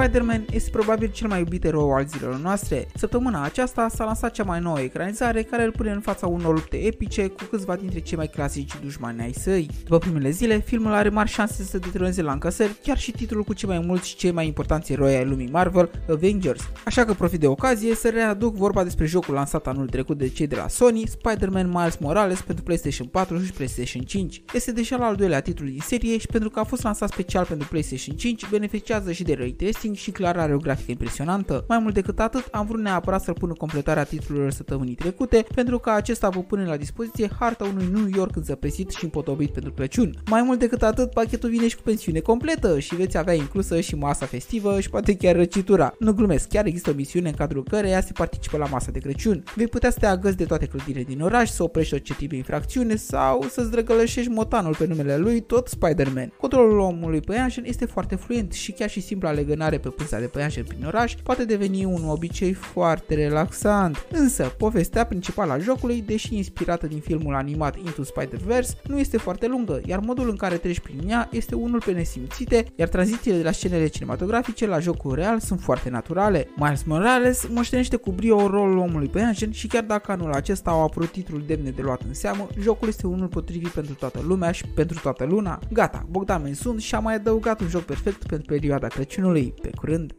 Spider-Man este probabil cel mai iubit erou al zilelor noastre. Săptămâna aceasta s-a lansat cea mai nouă ecranizare care îl pune în fața unor lupte epice cu câțiva dintre cei mai clasici dușmani ai săi. După primele zile, filmul are mari șanse să detroneze la încasări chiar și titlul cu cei mai mulți și cei mai importanți eroi ai lumii Marvel, Avengers. Așa că profit de ocazie să readuc vorba despre jocul lansat anul trecut de cei de la Sony, Spider-Man Miles Morales pentru PlayStation 4 și PlayStation 5. Este deja la al doilea titlu din serie și pentru că a fost lansat special pentru PlayStation 5, beneficiază și de ray tracing și clar are o grafică impresionantă. Mai mult decât atât, am vrut neapărat să-l pun în completarea titlurilor săptămânii trecute, pentru că acesta vă pune la dispoziție harta unui New York înzăpesit și împodobit pentru Crăciun. Mai mult decât atât, pachetul vine și cu pensiune completă și veți avea inclusă și masa festivă și poate chiar răcitura. Nu glumesc, chiar există o misiune în cadrul căreia se participă la masa de Crăciun. Vei putea să te agăți de toate clădirile din oraș, să oprești orice tip de infracțiune sau să-ți drăgălășești motanul pe numele lui, tot Spider-Man. Controlul omului păianjen este foarte fluent și chiar și simpla legănare pe pânza de păianjen prin oraș poate deveni un obicei foarte relaxant. Însă, povestea principală a jocului, deși inspirată din filmul animat Into Spider-Verse, nu este foarte lungă, iar modul în care treci prin ea este unul pe nesimțite, iar tranzițiile de la scenele cinematografice la jocul real sunt foarte naturale. Miles Morales moștenește cu brio rolul omului păianjen și chiar dacă anul acesta au apărut titluri demne de luat în seamă, jocul este unul potrivit pentru toată lumea și pentru toată luna. Gata, Bogdan sunt și a mai adăugat un joc perfect pentru perioada Crăciunului. Pe curând!